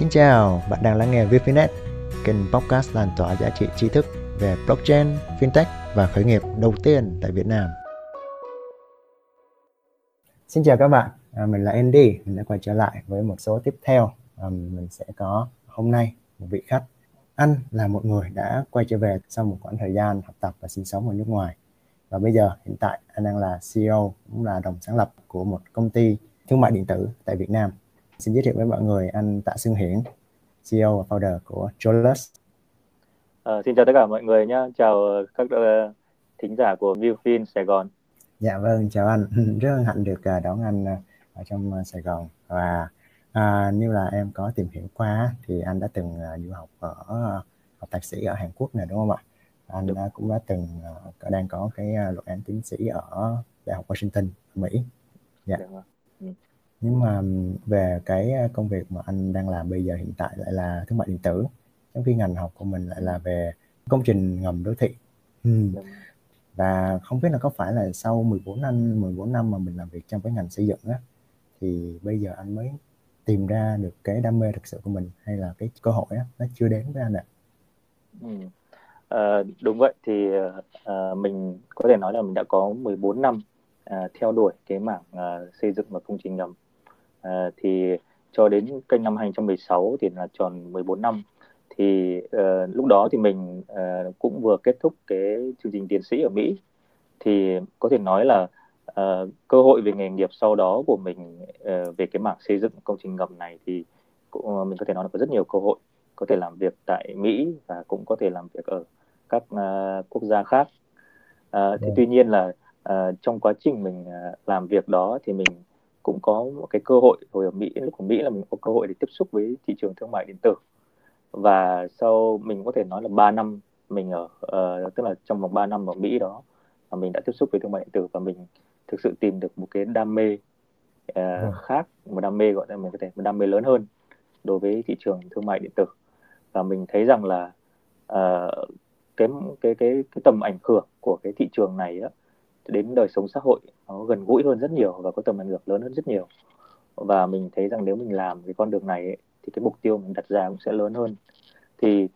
Xin chào, bạn đang lắng nghe Vietfinet, kênh podcast lan tỏa giá trị tri thức về blockchain, fintech và khởi nghiệp đầu tiên tại Việt Nam. Xin chào các bạn, à, mình là Andy, mình đã quay trở lại với một số tiếp theo. À, mình sẽ có hôm nay một vị khách. Anh là một người đã quay trở về sau một khoảng thời gian học tập và sinh sống ở nước ngoài. Và bây giờ hiện tại anh đang là CEO, cũng là đồng sáng lập của một công ty thương mại điện tử tại Việt Nam Xin giới thiệu với mọi người anh Tạ Xuân Hiển, CEO và founder của Jolus. À, xin chào tất cả mọi người nhé, chào các uh, thính giả của Viewfin Sài Gòn. Dạ vâng, chào anh, rất hân hạnh được uh, đón anh ở trong Sài Gòn và uh, như là em có tìm hiểu qua thì anh đã từng du học ở học thạc sĩ ở Hàn Quốc này đúng không ạ? Anh đúng. cũng đã từng đang có cái luận án tiến sĩ ở Đại học Washington, Mỹ. Dạ. Được nhưng mà về cái công việc mà anh đang làm bây giờ hiện tại lại là thương mại điện tử trong khi ngành học của mình lại là về công trình ngầm đô thị ừ. và không biết là có phải là sau 14 năm 14 năm mà mình làm việc trong cái ngành xây dựng á thì bây giờ anh mới tìm ra được cái đam mê thực sự của mình hay là cái cơ hội á nó chưa đến với anh ạ ừ. à, đúng vậy thì à, mình có thể nói là mình đã có 14 năm à, theo đuổi cái mảng à, xây dựng và công trình ngầm à, thì cho đến kênh năm 2016 thì là tròn 14 năm. Thì uh, lúc đó thì mình uh, cũng vừa kết thúc cái chương trình tiến sĩ ở Mỹ. Thì có thể nói là uh, cơ hội về nghề nghiệp sau đó của mình uh, về cái mảng xây dựng công trình ngầm này thì cũng, uh, mình có thể nói là có rất nhiều cơ hội. Có thể làm việc tại Mỹ và cũng có thể làm việc ở các uh, quốc gia khác. Uh, thì ừ. tuy nhiên là uh, trong quá trình mình uh, làm việc đó thì mình cũng có một cái cơ hội hồi ở Mỹ lúc ở Mỹ là mình có cơ hội để tiếp xúc với thị trường thương mại điện tử và sau mình có thể nói là 3 năm mình ở uh, tức là trong vòng 3 năm ở Mỹ đó mà mình đã tiếp xúc với thương mại điện tử và mình thực sự tìm được một cái đam mê uh, ừ. khác một đam mê gọi là mình có thể một đam mê lớn hơn đối với thị trường thương mại điện tử và mình thấy rằng là uh, cái cái cái cái tầm ảnh hưởng của cái thị trường này á, đến đời sống xã hội nó gần gũi hơn rất nhiều và có tầm ảnh hưởng lớn hơn rất nhiều và mình thấy rằng nếu mình làm cái con đường này ấy, thì cái mục tiêu mình đặt ra cũng sẽ lớn hơn thì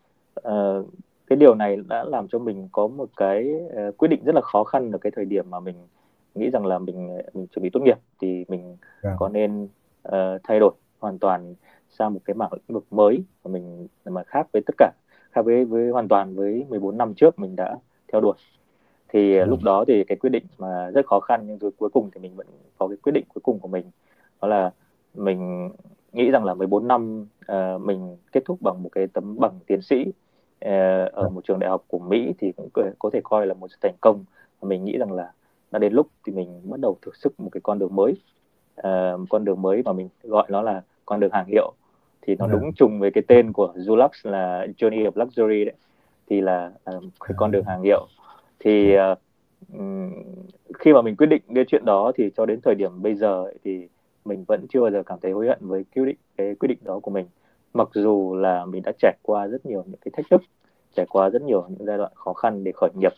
uh, cái điều này đã làm cho mình có một cái uh, quyết định rất là khó khăn ở cái thời điểm mà mình nghĩ rằng là mình mình chuẩn bị tốt nghiệp thì mình yeah. Dạ. có nên uh, thay đổi hoàn toàn sang một cái mảng lĩnh vực mới mà mình mà khác với tất cả khác với với hoàn toàn với 14 năm trước mình đã theo đuổi thì ừ. lúc đó thì cái quyết định mà rất khó khăn nhưng rồi cuối cùng thì mình vẫn có cái quyết định cuối cùng của mình đó là mình nghĩ rằng là 14 năm uh, mình kết thúc bằng một cái tấm bằng tiến sĩ uh, ở ừ. một trường đại học của Mỹ thì cũng có thể coi là một sự thành công và mình nghĩ rằng là đã đến lúc thì mình bắt đầu thử sức một cái con đường mới uh, một con đường mới mà mình gọi nó là con đường hàng hiệu thì nó ừ. đúng trùng với cái tên của Zulux là Journey of Luxury đấy thì là uh, cái con đường hàng hiệu thì uh, khi mà mình quyết định cái chuyện đó thì cho đến thời điểm bây giờ thì mình vẫn chưa bao giờ cảm thấy hối hận với quyết định cái quyết định đó của mình. Mặc dù là mình đã trải qua rất nhiều những cái thách thức trải qua rất nhiều những giai đoạn khó khăn để khởi nghiệp.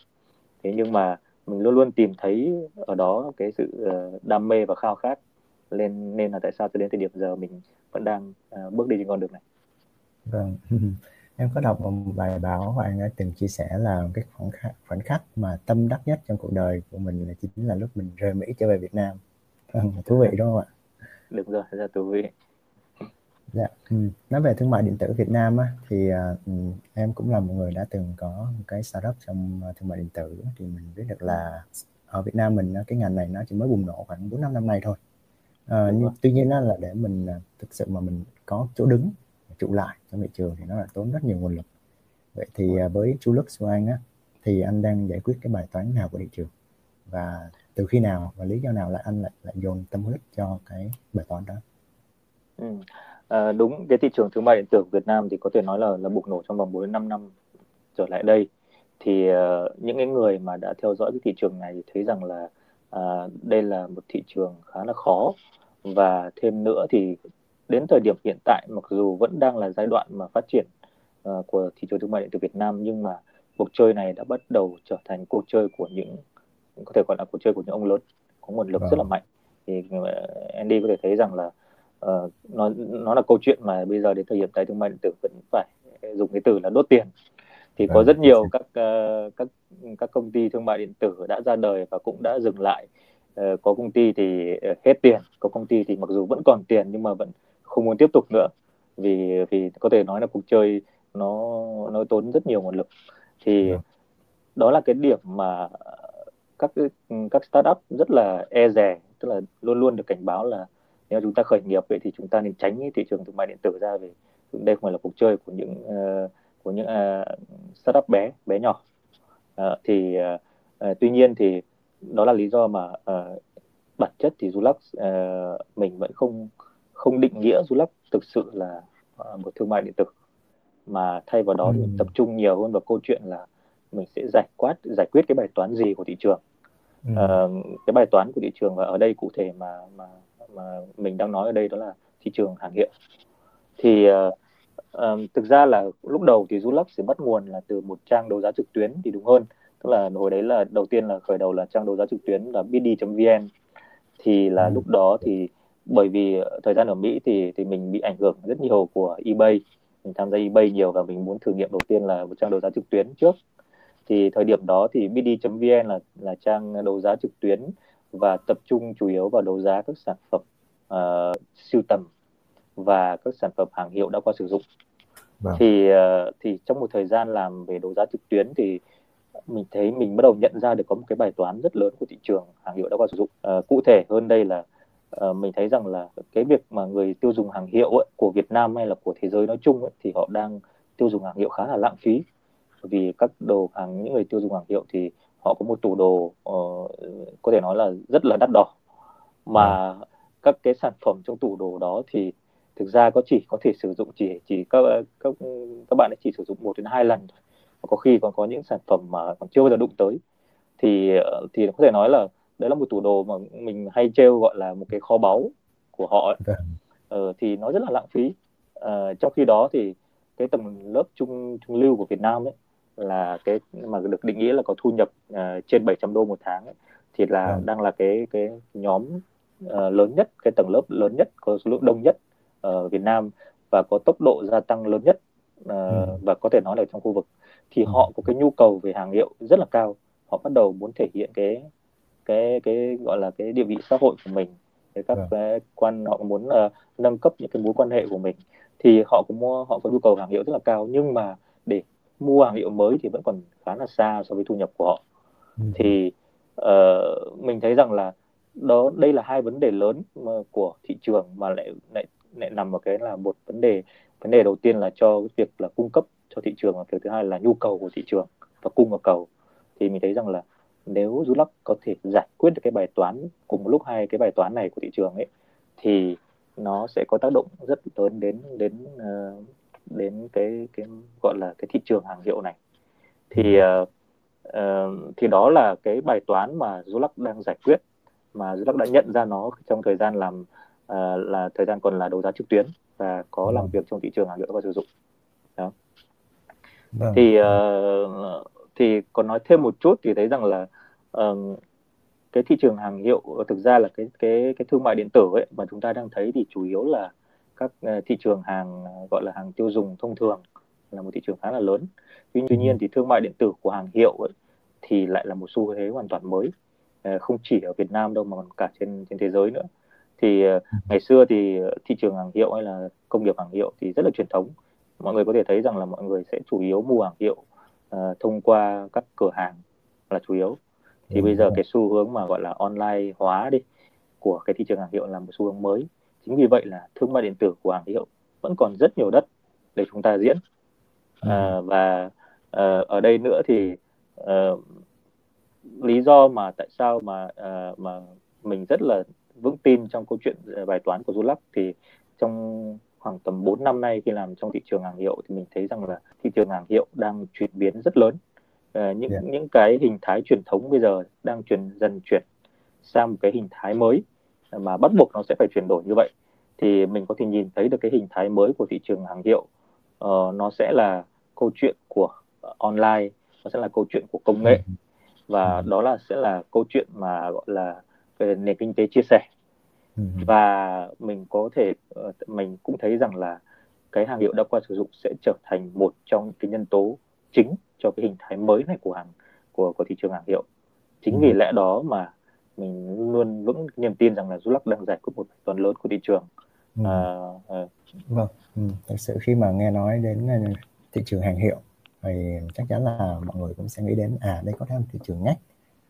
Thế nhưng mà mình luôn luôn tìm thấy ở đó cái sự ờ, đam mê và khao khát nên nên là tại sao cho đến thời điểm giờ mình vẫn đang ờ, bước đi trên con đường này. Vâng. Em có đọc một bài báo và anh đã từng chia sẻ là cái khoảnh khắc, khoảnh khắc mà tâm đắc nhất trong cuộc đời của mình là chính là lúc mình rời Mỹ trở về Việt Nam. Vâng, thú vị đúng không ạ? Đúng rồi, rất là thú vị. Dạ, ừ. nói về thương mại điện tử Việt Nam á, thì uh, em cũng là một người đã từng có một cái startup trong uh, thương mại điện tử thì mình biết được là ở Việt Nam mình cái ngành này nó chỉ mới bùng nổ khoảng 4 năm năm nay thôi. Uh, nhưng tuy nhiên là để mình uh, thực sự mà mình có chỗ đứng trụ lại trong thị trường thì nó là tốn rất nhiều nguồn lực. Vậy thì à, với chú Lux của anh á thì anh đang giải quyết cái bài toán nào của thị trường? Và từ khi nào và lý do nào lại anh lại lại dồn tâm huyết cho cái bài toán đó? Ừ. à, đúng cái thị trường thương mại điện tử Việt Nam thì có thể nói là là bùng nổ trong vòng 4 năm năm trở lại đây. Thì uh, những cái người mà đã theo dõi cái thị trường này thấy rằng là uh, đây là một thị trường khá là khó. Và thêm nữa thì đến thời điểm hiện tại mặc dù vẫn đang là giai đoạn mà phát triển uh, của thị trường thương mại điện tử Việt Nam nhưng mà cuộc chơi này đã bắt đầu trở thành cuộc chơi của những có thể gọi là cuộc chơi của những ông lớn có nguồn lực vâng. rất là mạnh. Thì uh, Andy có thể thấy rằng là uh, nó nó là câu chuyện mà bây giờ đến thời điểm tại thương mại điện tử vẫn phải dùng cái từ là đốt tiền. Thì có vâng, rất nhiều các uh, các các công ty thương mại điện tử đã ra đời và cũng đã dừng lại. Uh, có công ty thì hết tiền có công ty thì mặc dù vẫn còn tiền nhưng mà vẫn không muốn tiếp tục nữa. Vì vì có thể nói là cuộc chơi nó nó tốn rất nhiều nguồn lực. Thì yeah. Đó là cái điểm mà các các startup rất là e dè tức là luôn luôn được cảnh báo là nếu chúng ta khởi nghiệp vậy thì chúng ta nên tránh cái thị trường thương mại điện tử ra vì đây không phải là cuộc chơi của những uh, của những uh, startup bé bé nhỏ. Uh, thì uh, uh, tuy nhiên thì đó là lý do mà uh, bản chất thì Dulac uh, mình vẫn không không định nghĩa Dulac thực sự là uh, một thương mại điện tử mà thay vào đó thì mình tập trung nhiều hơn vào câu chuyện là mình sẽ giải quát giải quyết cái bài toán gì của thị trường. Ừ. uh, cái bài toán của thị trường và ở đây cụ thể mà mà mà mình đang nói ở đây đó là thị trường hàng hiệu. Thì uh, uh, thực ra là lúc đầu thì Dulac sẽ bắt nguồn là từ một trang đấu giá trực tuyến thì đúng hơn. Tức là hồi đấy là đầu tiên là khởi đầu là trang đấu giá trực tuyến là bid.vn thì là ừ. lúc đó thì bởi vì thời gian ở Mỹ thì thì mình bị ảnh hưởng rất nhiều của eBay. Mình tham gia eBay nhiều và mình muốn thử nghiệm đầu tiên là một trang đấu giá trực tuyến trước. Thì thời điểm đó thì bd.vn là là trang đấu giá trực tuyến và tập trung chủ yếu vào đấu giá các sản phẩm uh, siêu tầm và các sản phẩm hàng hiệu đã qua sử dụng. Vâng. thì uh, thì trong một thời gian làm về đấu giá trực tuyến thì mình thấy mình bắt đầu nhận ra được có một cái bài toán rất lớn của thị trường hàng hiệu đã qua sử dụng. Uh, cụ thể hơn đây là uh, mình thấy rằng là cái việc mà người tiêu dùng hàng hiệu ấy, của Việt Nam hay là của thế giới nói chung ấy, thì họ đang tiêu dùng hàng hiệu khá là lãng phí. Vì các đồ hàng những người tiêu dùng hàng hiệu thì họ có một tủ đồ uh, có thể nói là rất là đắt đỏ. Mà ừ. các cái sản phẩm trong tủ đồ đó thì thực ra có chỉ có thể sử dụng chỉ chỉ các các các bạn ấy chỉ sử dụng một đến hai lần thôi. Có khi còn có những sản phẩm mà còn chưa bao giờ đụng tới. Thì ờ, thì có thể nói là đấy là một tủ đồ mà mình hay trêu gọi là một cái kho báu của họ ấy. Ờ, thì nó rất là lãng phí ờ, trong khi đó thì cái tầng lớp trung trung lưu của Việt Nam ấy là cái mà được định nghĩa là có thu nhập uh, trên 700 đô một tháng ấy, thì là ừ. đang là cái cái nhóm uh, lớn nhất cái tầng lớp lớn nhất có số lượng đông nhất ở Việt Nam và có tốc độ gia tăng lớn nhất uh, ừ. và có thể nói là trong khu vực thì ừ. họ có cái nhu cầu về hàng hiệu rất là cao họ bắt đầu muốn thể hiện cái cái cái gọi là cái địa vị xã hội của mình cái các yeah. cái quan họ muốn uh, nâng cấp những cái mối quan hệ của mình thì họ có mua họ có nhu cầu hàng hiệu rất là cao nhưng mà để mua hàng hiệu mới thì vẫn còn khá là xa so với thu nhập của họ ừ. thì uh, mình thấy rằng là đó đây là hai vấn đề lớn mà của thị trường mà lại lại lại nằm ở cái là một vấn đề vấn đề đầu tiên là cho việc là cung cấp cho thị trường và việc thứ hai là nhu cầu của thị trường và cung và cầu thì mình thấy rằng là nếu Dulac có thể giải quyết được cái bài toán cùng một lúc hai cái bài toán này của thị trường ấy thì nó sẽ có tác động rất lớn đến đến uh, đến cái cái gọi là cái thị trường hàng hiệu này. Thì uh, uh, thì đó là cái bài toán mà Dulac đang giải quyết mà Dulac đã nhận ra nó trong thời gian làm uh, là thời gian còn là đấu giá trực tuyến và có làm việc trong thị trường hàng hiệu và sử dụng. Đó. Vâng. thì uh, thì còn nói thêm một chút thì thấy rằng là uh, cái thị trường hàng hiệu thực ra là cái cái cái thương mại điện tử ấy mà chúng ta đang thấy thì chủ yếu là các uh, thị trường hàng gọi là hàng tiêu dùng thông thường là một thị trường khá là lớn. Tuy, tuy nhiên thì thương mại điện tử của hàng hiệu ấy, thì lại là một xu thế hoàn toàn mới. Uh, không chỉ ở Việt Nam đâu mà còn cả trên trên thế giới nữa. Thì uh, ngày xưa thì thị trường hàng hiệu hay là công nghiệp hàng hiệu thì rất là truyền thống. Mọi người có thể thấy rằng là mọi người sẽ chủ yếu mua hàng hiệu uh, thông qua các cửa hàng là chủ yếu thì bây giờ cái xu hướng mà gọi là online hóa đi của cái thị trường hàng hiệu là một xu hướng mới. Chính vì vậy là thương mại điện tử của hàng hiệu vẫn còn rất nhiều đất để chúng ta diễn. À, và à, ở đây nữa thì à, lý do mà tại sao mà à, mà mình rất là vững tin trong câu chuyện bài toán của Dulac thì trong khoảng tầm 4 năm nay khi làm trong thị trường hàng hiệu thì mình thấy rằng là thị trường hàng hiệu đang chuyển biến rất lớn uh, những yeah. những cái hình thái truyền thống bây giờ đang chuyển dần chuyển sang một cái hình thái mới mà bắt buộc nó sẽ phải chuyển đổi như vậy. Thì mình có thể nhìn thấy được cái hình thái mới của thị trường hàng hiệu. Uh, nó sẽ là câu chuyện của online nó sẽ là câu chuyện của công nghệ. Và đó là sẽ là câu chuyện mà gọi là nền kinh tế chia sẻ. Ừ. và mình có thể uh, mình cũng thấy rằng là cái hàng hiệu đã qua sử dụng sẽ trở thành một trong cái nhân tố chính cho cái hình thái mới này của hàng của của thị trường hàng hiệu chính ừ. vì lẽ đó mà mình luôn vững niềm tin rằng là Dulac đang giải quyết một phần lớn của thị trường ừ. à, à. vâng ừ. thực sự khi mà nghe nói đến ờ, thị trường hàng hiệu thì chắc chắn là mọi người cũng sẽ nghĩ đến à đây có thể là thị trường ngách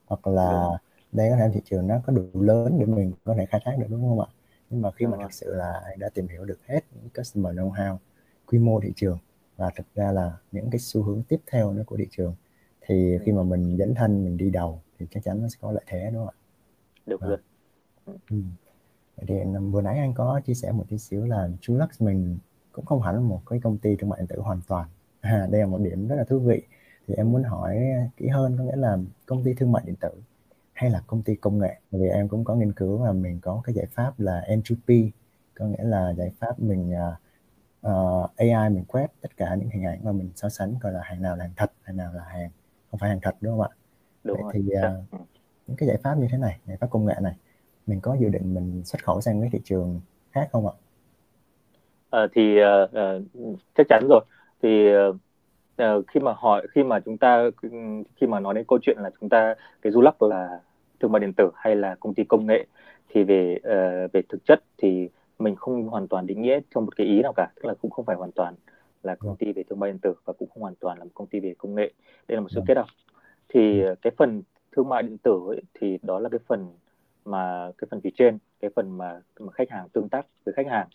hoặc là ừ. đây có thể là thị trường nó có đủ lớn để mình có thể khai thác được đúng không ạ nhưng mà khi mà thực sự là anh đã tìm hiểu được hết những customer know how quy mô thị trường và thực ra là những cái xu hướng tiếp theo nữa của thị trường. Thì ừ. khi mà mình dấn thân mình đi đầu thì chắc chắn nó sẽ có lợi thế đúng không ạ? Được rồi ừ. thì vừa nãy anh có chia sẻ một tí xíu là Trulux mình cũng không hẳn là một cái công ty thương mại điện tử hoàn toàn. À, đây là một điểm rất là thú vị. Thì em muốn hỏi kỹ hơn có nghĩa là công ty thương mại điện tử hay là công ty công nghệ? Vì em cũng có nghiên cứu và mình có cái giải pháp là N2P có nghĩa là giải pháp mình uh, à, à, AI mình quét tất cả những hình ảnh và mình so sánh coi là hàng nào là hàng thật hàng nào là hàng không phải hàng thật đúng không ạ? Đúng Vậy thì uh, những cái giải pháp như thế này giải pháp công nghệ này mình có dự định mình xuất khẩu sang cái thị trường khác không ạ? À, thì uh, chắc chắn rồi. Thì uh, khi mà hỏi khi mà chúng ta khi mà nói đến câu chuyện là chúng ta cái du lắc là thương mại điện tử hay là công ty công nghệ thì về uh, về thực chất thì mình không hoàn toàn định nghĩa trong một cái ý nào cả tức là cũng không phải hoàn toàn là công ty về thương mại điện tử và cũng không hoàn toàn là một công ty về công nghệ. Đây là một sự vâng. kết hợp. Thì ừ. cái phần thương mại điện tử ấy, thì đó là cái phần mà cái phần phía trên cái phần mà, mà khách hàng tương tác với khách hàng.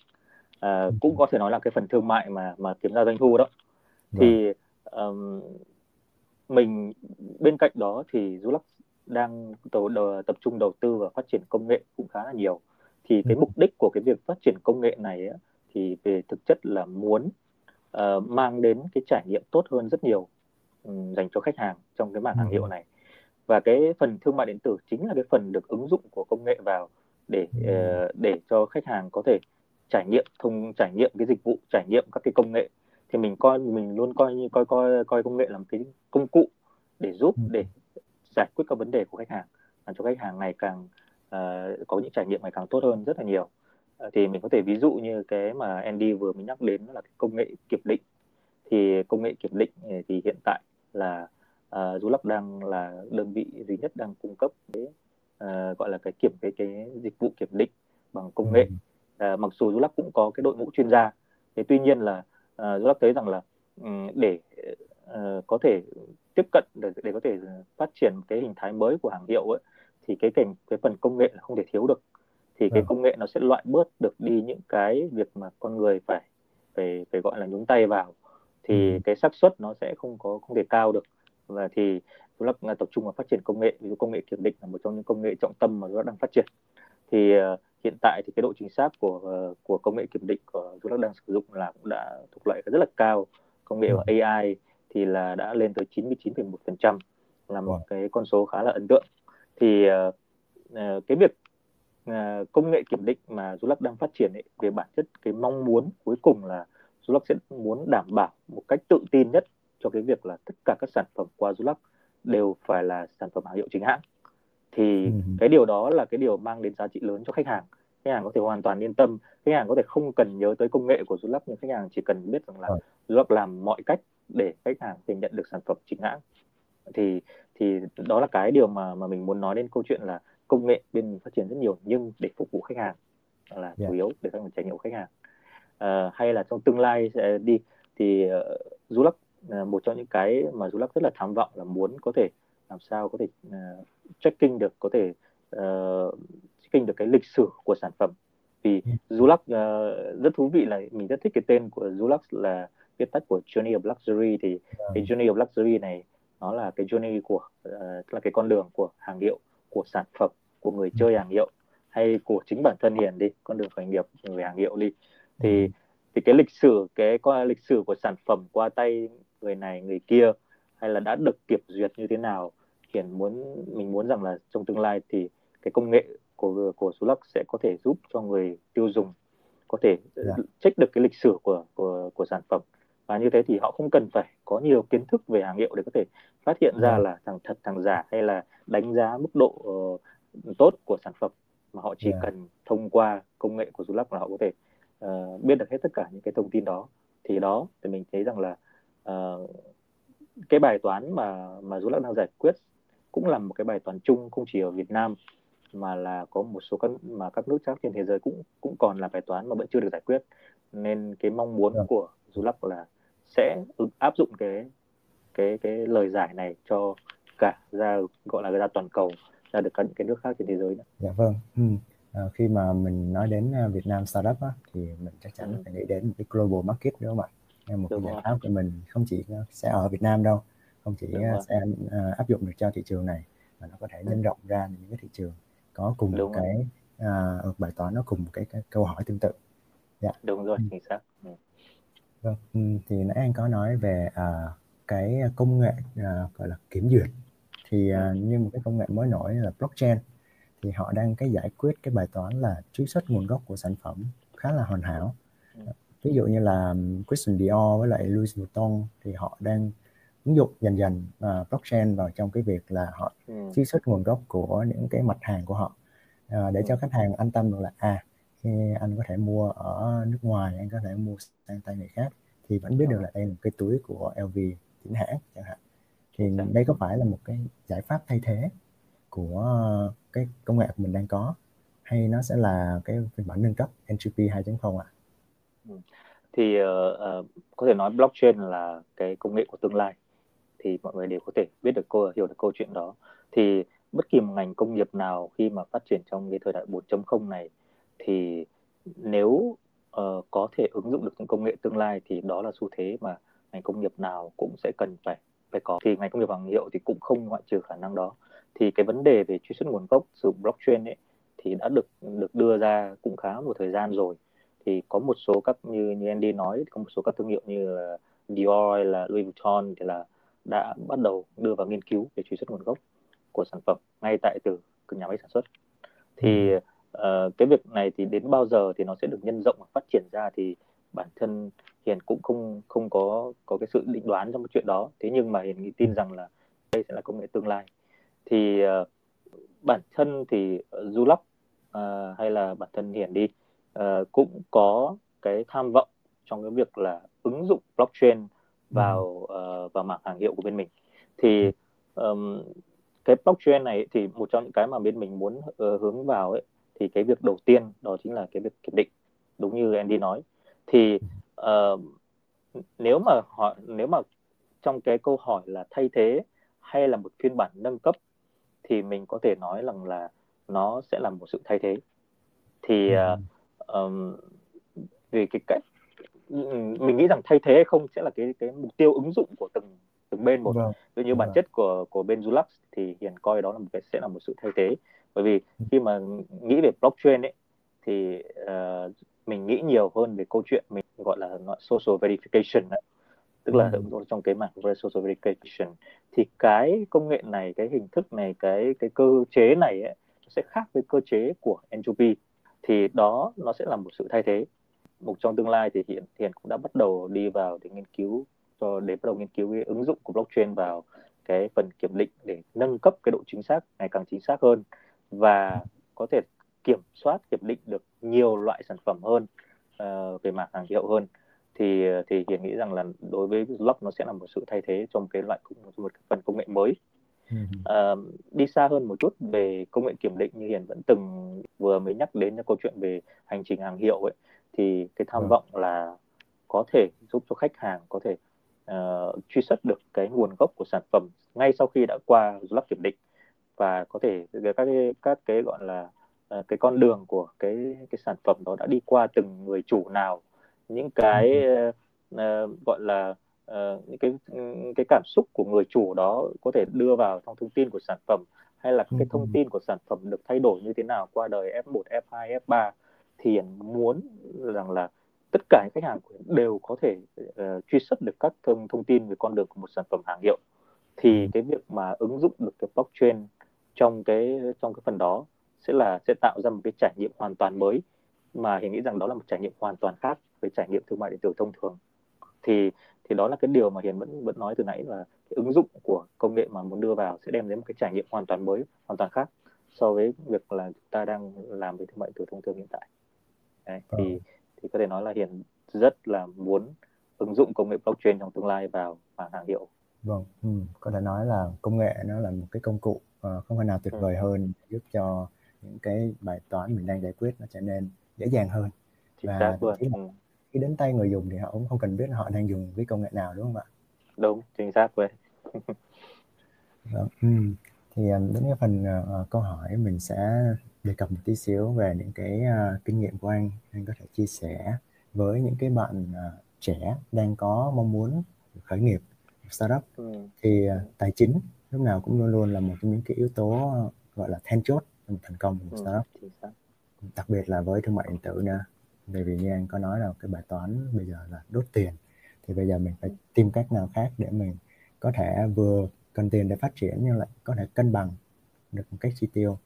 À, cũng có thể nói là cái phần thương mại mà mà kiếm ra doanh thu đó. Thì um, mình bên cạnh đó thì Dulac đang đầu, đầu, tập trung đầu tư và phát triển công nghệ cũng khá là nhiều thì cái mục đích của cái việc phát triển công nghệ này ấy, thì về thực chất là muốn uh, mang đến cái trải nghiệm tốt hơn rất nhiều um, dành cho khách hàng trong cái mảng hàng hiệu này. Và cái phần thương mại điện tử chính là cái phần được ứng dụng của công nghệ vào để uh, để cho khách hàng có thể trải nghiệm thông trải nghiệm cái dịch vụ trải nghiệm các cái công nghệ. Thì mình coi mình luôn coi như coi coi coi công nghệ là một cái công cụ để giúp để giải quyết các vấn đề của khách hàng. Làm cho khách hàng ngày càng uh, có những trải nghiệm ngày càng tốt hơn rất là nhiều. Uh, thì mình có thể ví dụ như cái mà Andy vừa mới nhắc đến là cái công nghệ kiểm định. Thì công nghệ kiểm định thì hiện tại là uh, Dulac đang là đơn vị duy nhất đang cung cấp cái uh, gọi là cái kiểm cái cái dịch vụ kiểm định bằng công nghệ. Uh, mặc dù Dulac cũng có cái đội ngũ chuyên gia. Thế tuy nhiên là uh, Dulac thấy rằng là um, để uh, có thể tiếp cận để, để có thể phát triển cái hình thái mới của hàng hiệu ấy thì cái cảnh cái phần công nghệ là không thể thiếu được thì cái ừ. công nghệ nó sẽ loại bớt được đi những cái việc mà con người phải phải phải gọi là nhúng tay vào thì ừ. cái xác suất nó sẽ không có không thể cao được và thì ta tập trung vào phát triển công nghệ ví dụ công nghệ kiểm định là một trong những công nghệ trọng tâm mà chúng ta đang phát triển thì uh, hiện tại thì cái độ chính xác của uh, của công nghệ kiểm định của chúng ta đang sử dụng là cũng đã thuộc loại rất là cao công nghệ của ừ. AI thì là đã lên tới 99,1% là một wow. cái con số khá là ấn tượng thì uh, cái việc uh, công nghệ kiểm định mà Dulac đang phát triển ấy, về bản chất cái mong muốn cuối cùng là Dulac sẽ muốn đảm bảo một cách tự tin nhất cho cái việc là tất cả các sản phẩm qua Dulac đều phải là sản phẩm hàng hiệu chính hãng thì ừ. cái điều đó là cái điều mang đến giá trị lớn cho khách hàng khách hàng có thể hoàn toàn yên tâm khách hàng có thể không cần nhớ tới công nghệ của Dulac nhưng khách hàng chỉ cần biết rằng là ừ. Dulac làm mọi cách để khách hàng thể nhận được sản phẩm chính hãng thì thì đó là cái điều mà mà mình muốn nói đến câu chuyện là công nghệ bên mình phát triển rất nhiều nhưng để phục vụ khách hàng là yeah. chủ dạ. yếu để các trải nghiệm của khách hàng uh, hay là trong tương lai sẽ đi thì uh, Dulac uh, một trong những cái mà Dulac rất là tham vọng là muốn có thể làm sao có thể uh, checking được có thể uh, checking được cái lịch sử của sản phẩm vì yeah. Dạ. Dulac uh, rất thú vị là mình rất thích cái tên của Dulac là viết tắt của Journey of Luxury thì yeah. Dạ. cái Journey of Luxury này nó là cái journey của uh, là cái con đường của hàng hiệu của sản phẩm của người ừ. chơi hàng hiệu hay của chính bản thân hiền đi con đường khởi nghiệp người hàng hiệu đi thì ừ. thì cái lịch sử cái qua lịch sử của sản phẩm qua tay người này người kia hay là đã được kiểm duyệt như thế nào hiển muốn mình muốn rằng là trong tương lai thì cái công nghệ của của Sulac sẽ có thể giúp cho người tiêu dùng có thể yeah. Dạ. check được cái lịch sử của của của sản phẩm và như thế thì họ không cần phải có nhiều kiến thức về hàng hiệu để có thể phát hiện ra vâng. là thằng thật thằng giả hay là đánh giá mức độ uh, tốt của sản phẩm mà họ chỉ yeah. cần thông qua công nghệ của Zulab là họ có thể uh, biết được hết tất cả những cái thông tin đó thì đó thì mình thấy rằng là uh, cái bài toán mà mà Zulab đang giải quyết cũng là một cái bài toán chung không chỉ ở Việt Nam mà là có một số các mà các nước khác trên thế giới cũng cũng còn là bài toán mà vẫn chưa được giải quyết nên cái mong muốn yeah. của Zulab là sẽ áp dụng cái cái cái lời giải này cho cả ra gọi là ra toàn cầu ra được các những cái nước khác trên thế giới nữa. Dạ vâng. Ừ. À, khi mà mình nói đến à, Việt Nam startup á, thì mình chắc chắn ừ. phải nghĩ đến một cái global market đúng không ạ? Nên một đúng cái giải pháp của mình không chỉ sẽ ở Việt Nam đâu, không chỉ đúng sẽ uh, áp dụng được cho thị trường này mà nó có thể nhân rộng ra những cái thị trường có cùng đúng một cái uh, bài toán nó cùng một cái, cái câu hỏi tương tự. Dạ. Đúng rồi, ừ. chính xác. Ừ. Vâng, ừ, thì nãy anh có nói về uh, cái công nghệ uh, gọi là kiểm duyệt. Thì uh, như một cái công nghệ mới nổi là blockchain thì họ đang cái giải quyết cái bài toán là truy xuất nguồn gốc của sản phẩm khá là hoàn hảo. Ví dụ như là Christian Dior với lại Louis Vuitton thì họ đang ứng dụng dần dần uh, blockchain vào trong cái việc là họ ừ. truy xuất nguồn gốc của những cái mặt hàng của họ. Uh, để cho khách hàng an tâm được là à khi anh có thể mua ở nước ngoài anh có thể mua sang tay người khác thì vẫn biết được là đây là một cái túi của LV chính hãng chẳng hạn thì đây có phải là một cái giải pháp thay thế của cái công nghệ của mình đang có hay nó sẽ là cái phiên bản nâng cấp NGP 2.0 ạ? À? Thì uh, có thể nói blockchain là cái công nghệ của tương lai thì mọi người đều có thể biết được câu hiểu được câu chuyện đó. Thì bất kỳ một ngành công nghiệp nào khi mà phát triển trong cái thời đại 4.0 này thì nếu uh, có thể ứng dụng được những công nghệ tương lai thì đó là xu thế mà ngành công nghiệp nào cũng sẽ cần phải phải có. Thì ngành công nghiệp hàng hiệu thì cũng không ngoại trừ khả năng đó. Thì cái vấn đề về truy xuất nguồn gốc sử dụng blockchain ấy thì đã được được đưa ra cũng khá một thời gian rồi. Thì có một số các như như Andy nói có một số các thương hiệu như là Dior hay là Louis Vuitton thì là đã bắt đầu đưa vào nghiên cứu về truy xuất nguồn gốc của sản phẩm ngay tại từ nhà máy sản xuất. Thì ừ uh, cái việc này thì đến bao giờ thì nó sẽ được nhân rộng và phát triển ra thì bản thân hiền cũng không không có có cái sự định đoán trong cái chuyện đó. Thế nhưng mà hiền nghĩ tin rằng là đây sẽ là công nghệ tương lai. Thì uh, bản thân thì Zulab uh, hay là bản thân hiển đi uh, cũng có cái tham vọng trong cái việc là ứng dụng blockchain vào uh, vào mảng hàng hiệu của bên mình. Thì um, cái blockchain này thì một trong những cái mà bên mình muốn uh, hướng vào ấy thì cái việc đầu tiên đó chính là cái việc kiểm định đúng như Andy nói thì uh, nếu mà họ nếu mà trong cái câu hỏi là thay thế hay là một phiên bản nâng cấp thì mình có thể nói rằng là nó sẽ là một sự thay thế thì uh, um, về cái cách mình nghĩ rằng thay thế hay không sẽ là cái cái mục tiêu ứng dụng của từng từng bên một vâng. như vâng. bản chất của của bên Zulux thì hiện coi đó là một cái sẽ là một sự thay thế bởi vì ừ. khi mà nghĩ về blockchain ấy thì uh, mình nghĩ nhiều hơn về câu chuyện mình gọi là social verification ấy tức là ừ. trong cái mảng social verification. Thì cái công nghệ này cái hình thức này cái cái cơ chế này ấy, sẽ khác với cơ chế của Entropy thì đó nó sẽ là một sự thay thế. Một trong tương lai thì hiện hiện cũng đã bắt đầu đi vào để nghiên cứu cho để bắt đầu nghiên cứu cái ứng dụng của blockchain vào cái phần kiểm định để nâng cấp cái độ chính xác ngày càng chính xác hơn và có thể kiểm soát kiểm định được nhiều loại sản phẩm hơn uh, về mảng hàng hiệu hơn. Thì thì hiển nghĩ rằng là đối với block nó sẽ là một sự thay thế trong cái loại một phần công nghệ mới. Uh, đi xa hơn một chút về công nghệ kiểm định như hiển vẫn từng vừa mới nhắc đến câu chuyện về hành trình hàng hiệu ấy thì cái tham ừ. vọng là có thể giúp cho khách hàng có thể uh, truy xuất được cái nguồn gốc của sản phẩm ngay sau khi đã qua lắp kiểm định và có thể các cái các cái gọi là uh, cái con đường của cái cái sản phẩm đó đã đi qua từng người chủ nào. Những cái uh, uh, gọi là uh, những cái cái cảm xúc của người chủ đó có thể đưa vào trong thông tin của sản phẩm hay là cái thông tin của sản phẩm được thay đổi như thế nào qua đời F1, F2, F3 thì muốn rằng là tất cả những khách hàng đều có thể uh, truy xuất được các thông thông tin về con đường của một sản phẩm hàng hiệu. Thì cái việc mà ứng dụng được cái blockchain trong cái trong cái phần đó sẽ là sẽ tạo ra một cái trải nghiệm hoàn toàn mới mà hiền nghĩ rằng đó là một trải nghiệm hoàn toàn khác với trải nghiệm thương mại điện tử thông thường. Thì thì đó là cái điều mà hiền vẫn vẫn nói từ nãy là cái ứng dụng của công nghệ mà muốn đưa vào sẽ đem đến một cái trải nghiệm hoàn toàn mới hoàn toàn khác so với việc là chúng ta đang làm về thương mại từ thông thường hiện tại. Đấy, Ờ. thì thì có thể nói là hiện rất là muốn ứng dụng công nghệ blockchain trong tương lai vào mảng hàng hiệu. Vâng, ừm, có thể nói là công nghệ nó là một cái công cụ ờ, không thể nào tuyệt Ừ. vời hơn giúp cho những cái bài toán mình đang giải quyết nó trở nên dễ dàng hơn và ừ. khi đến tay người dùng thì họ cũng không cần biết họ đang dùng cái công nghệ nào đúng không ạ? đúng chính xác vậy Vâng, ừm. Thì um, đến cái phần ờ, câu hỏi mình sẽ đề cập một tí xíu về những cái ờ, kinh nghiệm của anh anh có thể chia sẻ với những cái bạn ờ, trẻ đang có mong muốn khởi nghiệp startup ừ. thì ờ, tài chính lúc nào cũng luôn luôn là một trong những cái yếu tố gọi là then chốt trong thành công của một Ừ. startup chính xác đặc biệt là với thương mại điện tử nữa bởi vì như anh có nói là cái bài toán bây giờ là đốt tiền thì bây giờ mình phải tìm cách nào khác để mình có thể vừa cần tiền để phát triển nhưng lại có thể cân bằng được một cách chi tiêu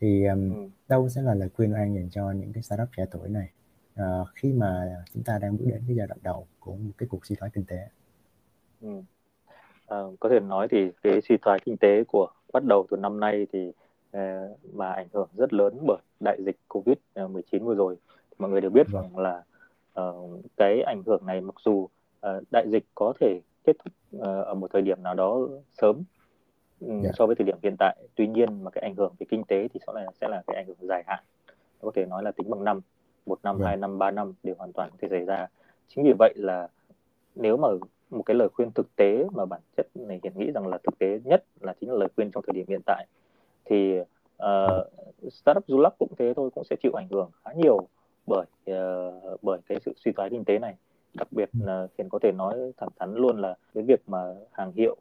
thì um, ừ. đâu sẽ là lời khuyên của anh dành cho những cái startup trẻ tuổi này Ờ, khi mà chúng ta đang bước đến cái giai đoạn đầu của một cái cuộc suy thoái kinh tế Ừ. Ờ, có thể nói thì cái suy thoái kinh tế của bắt đầu từ năm nay thì ờ, mà ảnh hưởng rất lớn bởi đại dịch Covid-19 vừa rồi thì mọi người đều biết Vâng. rằng là ờ, cái ảnh hưởng này mặc dù ờ, đại dịch có thể kết thúc ờ, ở một thời điểm nào đó sớm ừ, Dạ. so với thời điểm hiện tại tuy nhiên mà cái ảnh hưởng về kinh tế thì sẽ là sẽ là cái ảnh hưởng dài hạn có thể nói là tính bằng năm một năm Vâng. hai năm ba năm đều hoàn toàn có thể xảy ra chính vì vậy là nếu mà một cái lời khuyên thực tế mà bản chất này hiện nghĩ rằng là thực tế nhất là chính là lời khuyên trong thời điểm hiện tại. Thì uh, startup du lịch cũng thế thôi cũng sẽ chịu ảnh hưởng khá nhiều bởi uh, bởi cái sự suy thoái kinh tế này. Đặc biệt là hiện có thể nói thẳng thắn luôn là cái việc mà hàng hiệu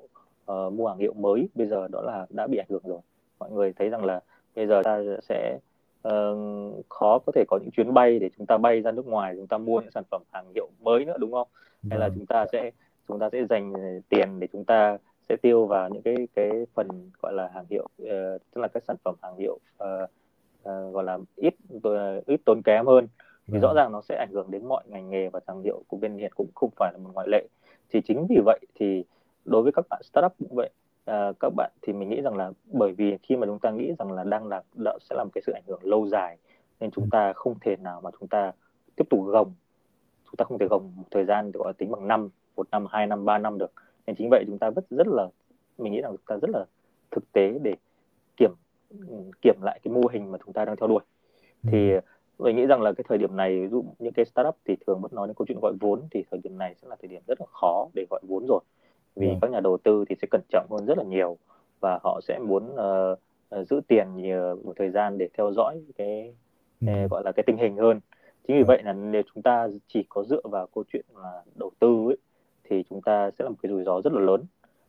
uh, mua hàng hiệu mới bây giờ đó là đã bị ảnh hưởng rồi. Mọi người thấy rằng là bây giờ ta sẽ uh, khó có thể có những chuyến bay để chúng ta bay ra nước ngoài chúng ta mua những sản phẩm hàng hiệu mới nữa đúng không? Hay là Vâng. chúng ta sẽ chúng ta sẽ dành tiền để chúng ta sẽ tiêu vào những cái cái phần gọi là hàng hiệu uh, tức là các sản phẩm hàng hiệu uh, uh, gọi là ít uh, ít tốn kém hơn. Thì Vâng. rõ ràng nó sẽ ảnh hưởng đến mọi ngành nghề và hàng hiệu của bên hiện cũng không phải là một ngoại lệ. Thì chính vì vậy thì đối với các bạn startup cũng vậy à, các bạn thì mình nghĩ rằng là bởi vì khi mà chúng ta nghĩ rằng là đang là đã sẽ là một cái sự ảnh hưởng lâu dài nên chúng ta không thể nào mà chúng ta tiếp tục gồng. Chúng ta không thể gồng một thời gian gọi là tính bằng năm một năm hai năm ba năm được. Nên chính vậy chúng ta rất rất là mình nghĩ rằng chúng ta rất là thực tế để kiểm kiểm lại cái mô hình mà chúng ta đang theo đuổi. Thì mình nghĩ rằng là cái thời điểm này ví dụ những cái startup thì thường vẫn nói đến câu chuyện gọi vốn thì thời điểm này sẽ là thời điểm rất là khó để gọi vốn rồi. Vì Vâng. các nhà đầu tư thì sẽ cẩn trọng hơn rất là nhiều và họ sẽ muốn uh, giữ tiền nhiều một thời gian để theo dõi cái, cái gọi là cái tình hình hơn. Chính vì Vâng. vậy là nếu chúng ta chỉ có dựa vào câu chuyện là đầu tư ấy, thì chúng ta sẽ là một cái rủi ro rất là lớn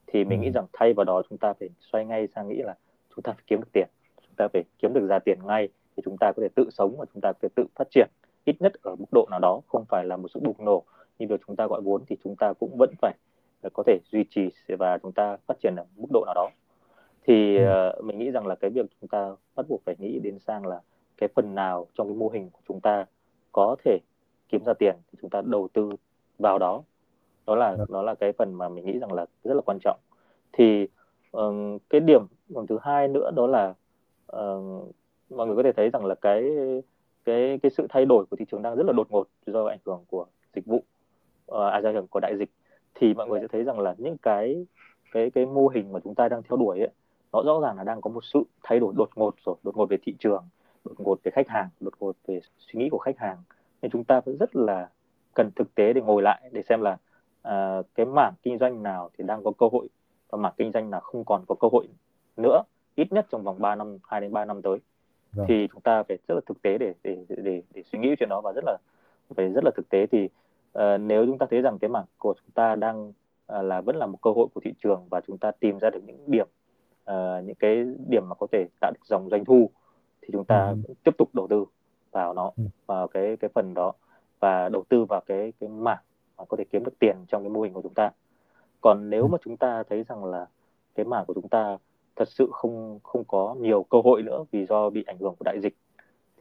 thì mình Ừ. nghĩ rằng thay vào đó chúng ta phải xoay ngay sang nghĩ là chúng ta phải kiếm được tiền chúng ta phải kiếm được ra tiền ngay thì chúng ta có thể tự sống và chúng ta có thể tự phát triển ít nhất ở mức độ nào đó không phải là một sự bùng nổ như việc chúng ta gọi vốn thì chúng ta cũng vẫn phải có thể duy trì và chúng ta phát triển ở mức độ nào đó thì Ừ. uh, mình nghĩ rằng là cái việc chúng ta bắt buộc phải nghĩ đến sang là cái phần nào trong cái mô hình của chúng ta có thể kiếm ra tiền thì chúng ta đầu tư vào đó đó là đó là cái phần mà mình nghĩ rằng là rất là quan trọng. Thì um, cái điểm thứ hai nữa đó là uh, mọi người có thể thấy rằng là cái cái cái sự thay đổi của thị trường đang rất là đột ngột do ảnh hưởng của dịch vụ uh, à do ảnh hưởng của đại dịch. Thì mọi người sẽ thấy rằng là những cái cái cái mô hình mà chúng ta đang theo đuổi ấy, nó rõ ràng là đang có một sự thay đổi đột ngột rồi đột ngột về thị trường đột ngột về khách hàng đột ngột về suy nghĩ của khách hàng. Nên chúng ta vẫn rất là cần thực tế để ngồi lại để xem là uh, cái mảng kinh doanh nào thì đang có cơ hội và mảng kinh doanh nào không còn có cơ hội nữa ít nhất trong vòng 3 năm 2 đến 3 năm tới Vâng. thì chúng ta phải rất là thực tế để để để để, để suy nghĩ chuyện đó và rất là phải rất là thực tế thì uh, nếu chúng ta thấy rằng cái mảng của chúng ta đang uh, là vẫn là một cơ hội của thị trường và chúng ta tìm ra được những điểm uh, những cái điểm mà có thể tạo được dòng doanh thu thì chúng ta Ừ. tiếp tục đầu tư vào nó Ừ. vào cái cái phần đó và đầu tư vào cái cái mảng mà có thể kiếm được tiền trong cái mô hình của chúng ta còn nếu Ừ. mà chúng ta thấy rằng là cái mảng của chúng ta thật sự không không có nhiều cơ hội nữa vì do bị ảnh hưởng của đại dịch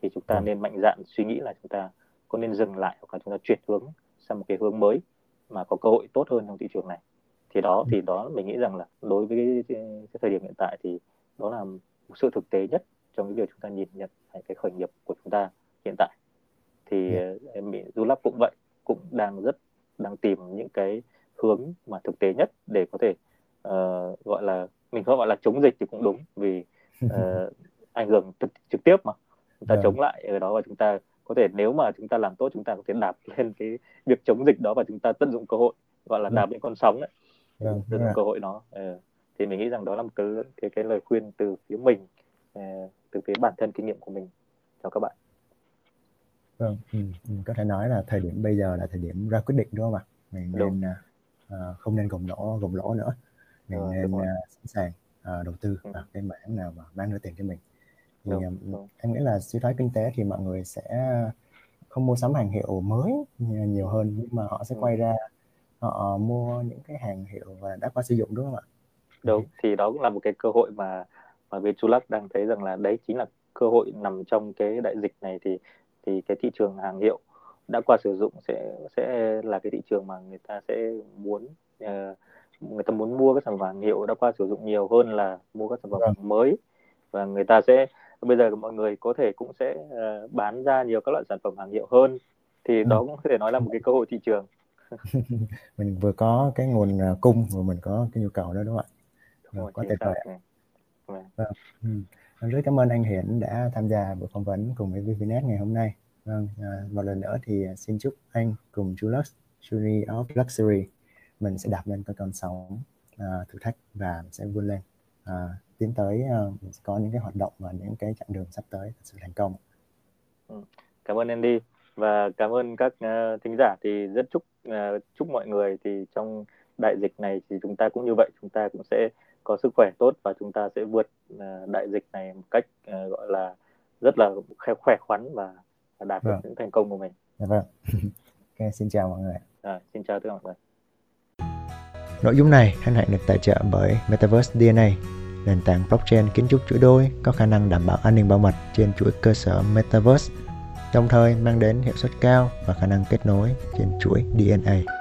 thì chúng ta Vâng. nên mạnh dạn suy nghĩ là chúng ta có nên dừng lại hoặc là chúng ta chuyển hướng sang một cái hướng mới mà có cơ hội tốt hơn trong thị trường này thì đó thì đó mình nghĩ rằng là đối với cái, cái, cái thời điểm hiện tại thì đó là một sự thực tế nhất trong cái việc chúng ta nhìn nhận cái khởi nghiệp của chúng ta hiện tại thì yeah. Dạ. em nghĩ du lab cũng vậy cũng đang rất đang tìm những cái hướng mà thực tế nhất để có thể uh, gọi là mình không gọi là chống dịch thì cũng đúng vì uh, ảnh hưởng trực, trực tiếp mà chúng ta yeah. Dạ. chống lại ở đó và chúng ta có thể nếu mà chúng ta làm tốt chúng ta có thể đạp lên cái việc chống dịch đó và chúng ta tận dụng cơ hội gọi là đạp lên con sóng đấy yeah. tận dụng cơ hội đó uh, thì mình nghĩ rằng đó là một cái cái cái lời khuyên từ phía mình từ phía bản thân kinh nghiệm của mình cho các bạn vâng ừ, ừ, có thể nói là thời điểm bây giờ là thời điểm ra quyết định đúng không ạ? Mình đúng. nên uh, không nên gồng lỗ gồng lỗ nữa. Mình ừ, nên uh, sẵn sàng uh, đầu tư ừ. vào cái mảng nào mà mang được tiền cho mình. Thì đúng, đúng. em nghĩ là suy thoái kinh tế thì mọi người sẽ không mua sắm hàng hiệu mới nhiều hơn nhưng mà họ sẽ quay ra họ mua những cái hàng hiệu và đã qua sử dụng đúng không ạ? Đúng thì đó cũng là một cái cơ hội mà mà bên Chulac đang thấy rằng là đấy chính là cơ hội nằm trong cái đại dịch này. Thì thì cái thị trường hàng hiệu đã qua sử dụng sẽ sẽ là cái thị trường mà người ta sẽ muốn uh, người ta muốn mua các sản phẩm hàng hiệu đã qua sử dụng nhiều hơn là mua các sản phẩm vâng. mới. Và người ta sẽ bây giờ mọi người có thể cũng sẽ uh, bán ra nhiều các loại sản phẩm hàng hiệu hơn. Thì đó cũng có thể nói là một cái cơ hội thị trường. Mình vừa có cái nguồn ờ, cung và mình có cái nhu cầu đó đúng không ạ? Rồi, quá tuyệt vời. vâng. Rất cảm ơn anh Hiển đã tham gia buổi phỏng vấn cùng với VPNet ngày hôm nay. Vâng à, một lần nữa thì à, xin chúc anh cùng chú Lux Journey of Luxury mình sẽ đạp lên con con sóng à, thử thách và sẽ vươn lên. À, tiến tới à, mình sẽ có những cái hoạt động và những cái chặng đường sắp tới thật sự thành công. Ừ, cảm ơn Andy và cảm ơn các uh, thính giả thì rất chúc uh, chúc mọi người thì trong đại dịch này thì chúng ta cũng như vậy chúng ta cũng sẽ có sức khỏe tốt và chúng ta sẽ vượt uh, đại dịch này một cách uh, gọi là rất là khỏe khoắn và đạt được vâng. những thành công của mình. Dạ vâng. ok, xin chào mọi người. À, xin chào tất cả mọi người. Nội dung này hân hạnh được tài trợ bởi Metaverse DNA, nền tảng blockchain kiến trúc chuỗi đôi có khả năng đảm bảo an ninh bảo mật trên chuỗi cơ sở Metaverse, đồng thời mang đến hiệu suất cao và khả năng kết nối trên chuỗi DNA.